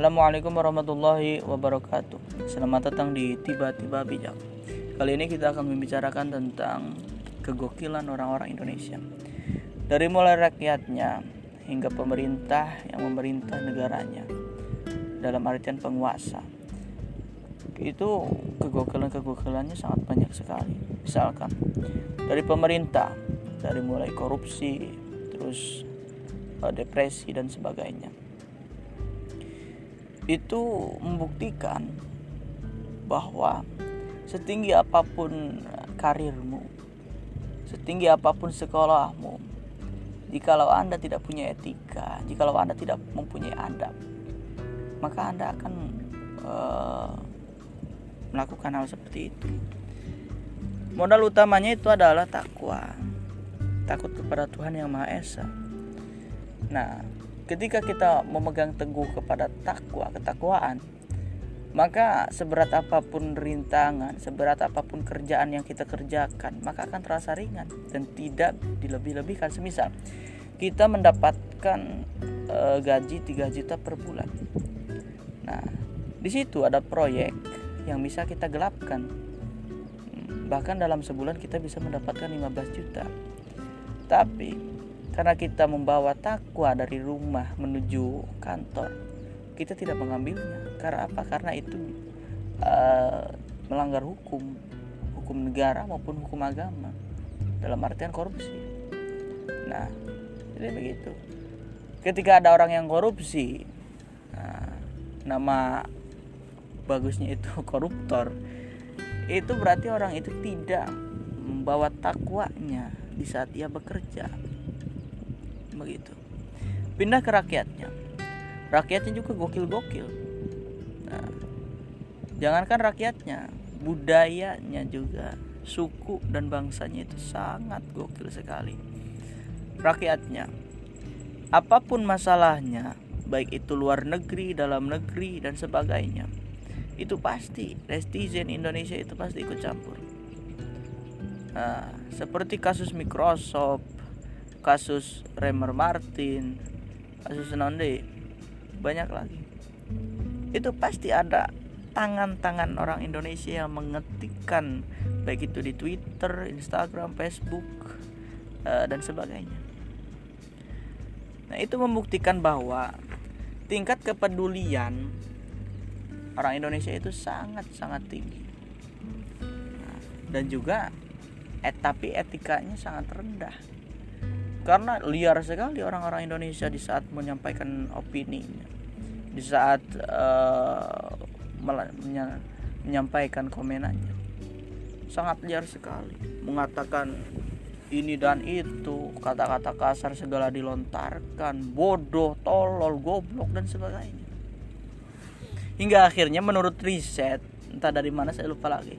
Assalamualaikum warahmatullahi wabarakatuh. Selamat datang di Tiba-Tiba Bijak. Kali ini kita akan membicarakan tentang kegokilan orang-orang Indonesia. Dari mulai rakyatnya hingga pemerintah yang memerintah negaranya. Dalam artian penguasa. Itu kegokilan-kegokilannya sangat banyak sekali. Misalkan dari pemerintah Dari mulai korupsi Terus eh, depresi dan sebagainya itu membuktikan bahwa setinggi apa pun karirmu, setinggi apa pun sekolahmu, jikalau Anda tidak punya etika, jikalau Anda tidak mempunyai adab, maka Anda akan uh, melakukan hal seperti itu. Modal utamanya itu adalah takwa, takut kepada Tuhan yang Maha Esa. Nah, ketika kita memegang teguh kepada takwa, ketakwaan, maka seberat apa pun rintangan, seberat apa pun kerjaan yang kita kerjakan, maka akan terasa ringan dan tidak dilebih-lebihkan. Semisal kita mendapatkan e, gaji 3 juta per bulan. Nah, di situ ada proyek yang bisa kita gelapkan. Bahkan dalam sebulan kita bisa mendapatkan 15 juta. Tapi karena kita membawa takwa dari rumah menuju kantor, kita tidak mengambilnya. Karena apa? Karena itu uh, melanggar hukum, hukum negara maupun hukum agama dalam artian korupsi. Nah, jadi begitu. Ketika ada orang yang korupsi, nah, nama bagusnya itu koruptor, itu berarti orang itu tidak membawa takwanya di saat ia bekerja begitu. Pindah ke rakyatnya. Rakyatnya juga gokil-gokil. Nah, jangankan rakyatnya budayanya juga suku dan bangsanya itu sangat gokil sekali. Rakyatnya apa pun masalahnya baik itu luar negeri dalam negeri dan sebagainya itu pasti netizen Indonesia itu pasti ikut campur. Nah, seperti kasus Microsoft kasus Remer Martin kasus Nonde banyak lagi. Itu pasti ada tangan-tangan orang Indonesia yang mengetikkan baik itu di Twitter, Instagram, Facebook uh, dan sebagainya. Nah itu membuktikan bahwa tingkat kepedulian orang Indonesia itu sangat-sangat tinggi. Nah, dan juga et tapi etikanya sangat rendah karena liar sekali orang-orang Indonesia di saat menyampaikan opini di saat uh, menyampaikan komenannya. Sangat liar sekali. Mengatakan ini dan itu kata-kata kasar segala dilontarkan bodoh tolol goblok dan sebagainya. Hingga akhirnya menurut riset entah dari mana saya lupa lagi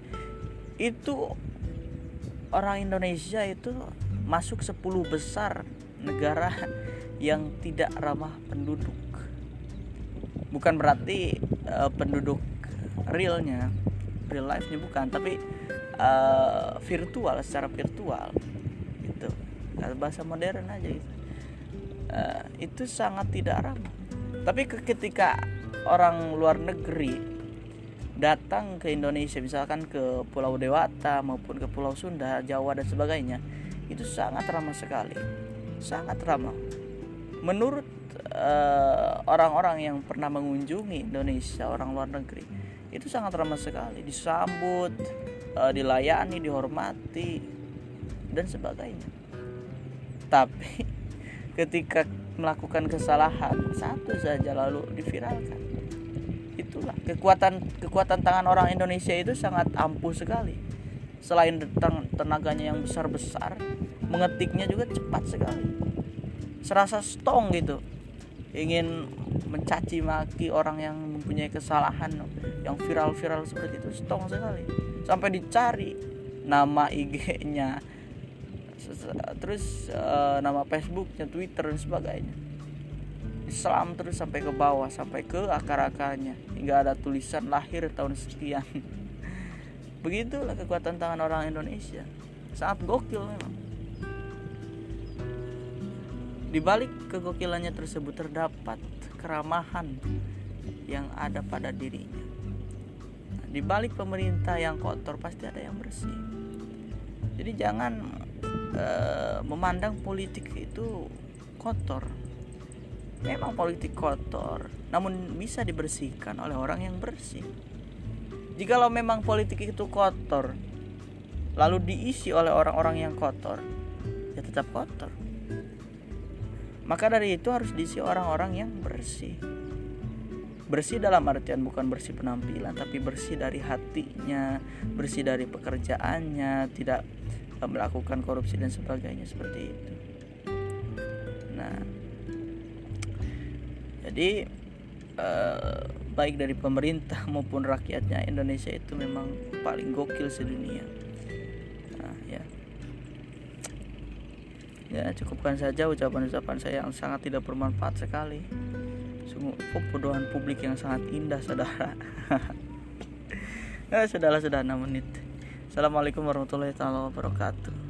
itu orang Indonesia itu masuk 10 besar negara yang tidak ramah penduduk. Bukan berarti uh, penduduk realnya, real life-nya bukan, tapi uh, virtual secara virtual itu bahasa modern aja gitu. Uh, itu sangat tidak ramah. Tapi ketika orang luar negeri datang ke Indonesia misalkan ke Pulau Dewata maupun ke Pulau Sunda, Jawa dan sebagainya itu sangat ramah sekali. Sangat ramah. Menurut eh, orang-orang uh, yang pernah mengunjungi Indonesia orang luar negeri itu sangat ramah sekali. Disambut uh, dilayani dihormati dan sebagainya. Tapi ketika melakukan kesalahan satu saja lalu diviralkan. Itulah kekuatan kekuatan tangan orang Indonesia itu sangat ampuh sekali selain tenaganya yang besar-besar mengetiknya juga cepat sekali. Serasa stong gitu. Ingin mencaci maki orang yang mempunyai kesalahan yang viral-viral seperti itu stong sekali. Sampai dicari nama IG-nya terus uh, nama Facebooknya Twitter dan sebagainya. Islam terus sampai ke bawah sampai ke akar-akarnya. Hingga ada tulisan lahir tahun sekian begitulah kekuatan tangan orang Indonesia sangat gokil memang di balik kegokilannya tersebut terdapat keramahan yang ada pada dirinya. Nah, di balik pemerintah yang kotor pasti ada yang bersih. Jadi jangan uh, memandang politik itu kotor. Memang politik kotor, namun bisa dibersihkan oleh orang yang bersih. Jikalau memang politik itu kotor, lalu diisi oleh orang-orang yang kotor, ya tetap kotor. Maka dari itu harus diisi orang-orang yang bersih bersih dalam artian bukan bersih penampilan tapi bersih dari hatinya bersih dari pekerjaannya tidak eh, melakukan korupsi dan sebagainya seperti itu nah jadi eh, baik dari pemerintah maupun rakyatnya Indonesia itu memang paling gokil sedunia. Nah ya. Ya cukupkan saja ucapan-ucapan saya yang sangat tidak bermanfaat sekali. Sungguh kebodohan publik yang sangat indah saudara. Ya, sudah 6 menit. Assalamualaikum warahmatullahi wabarakatuh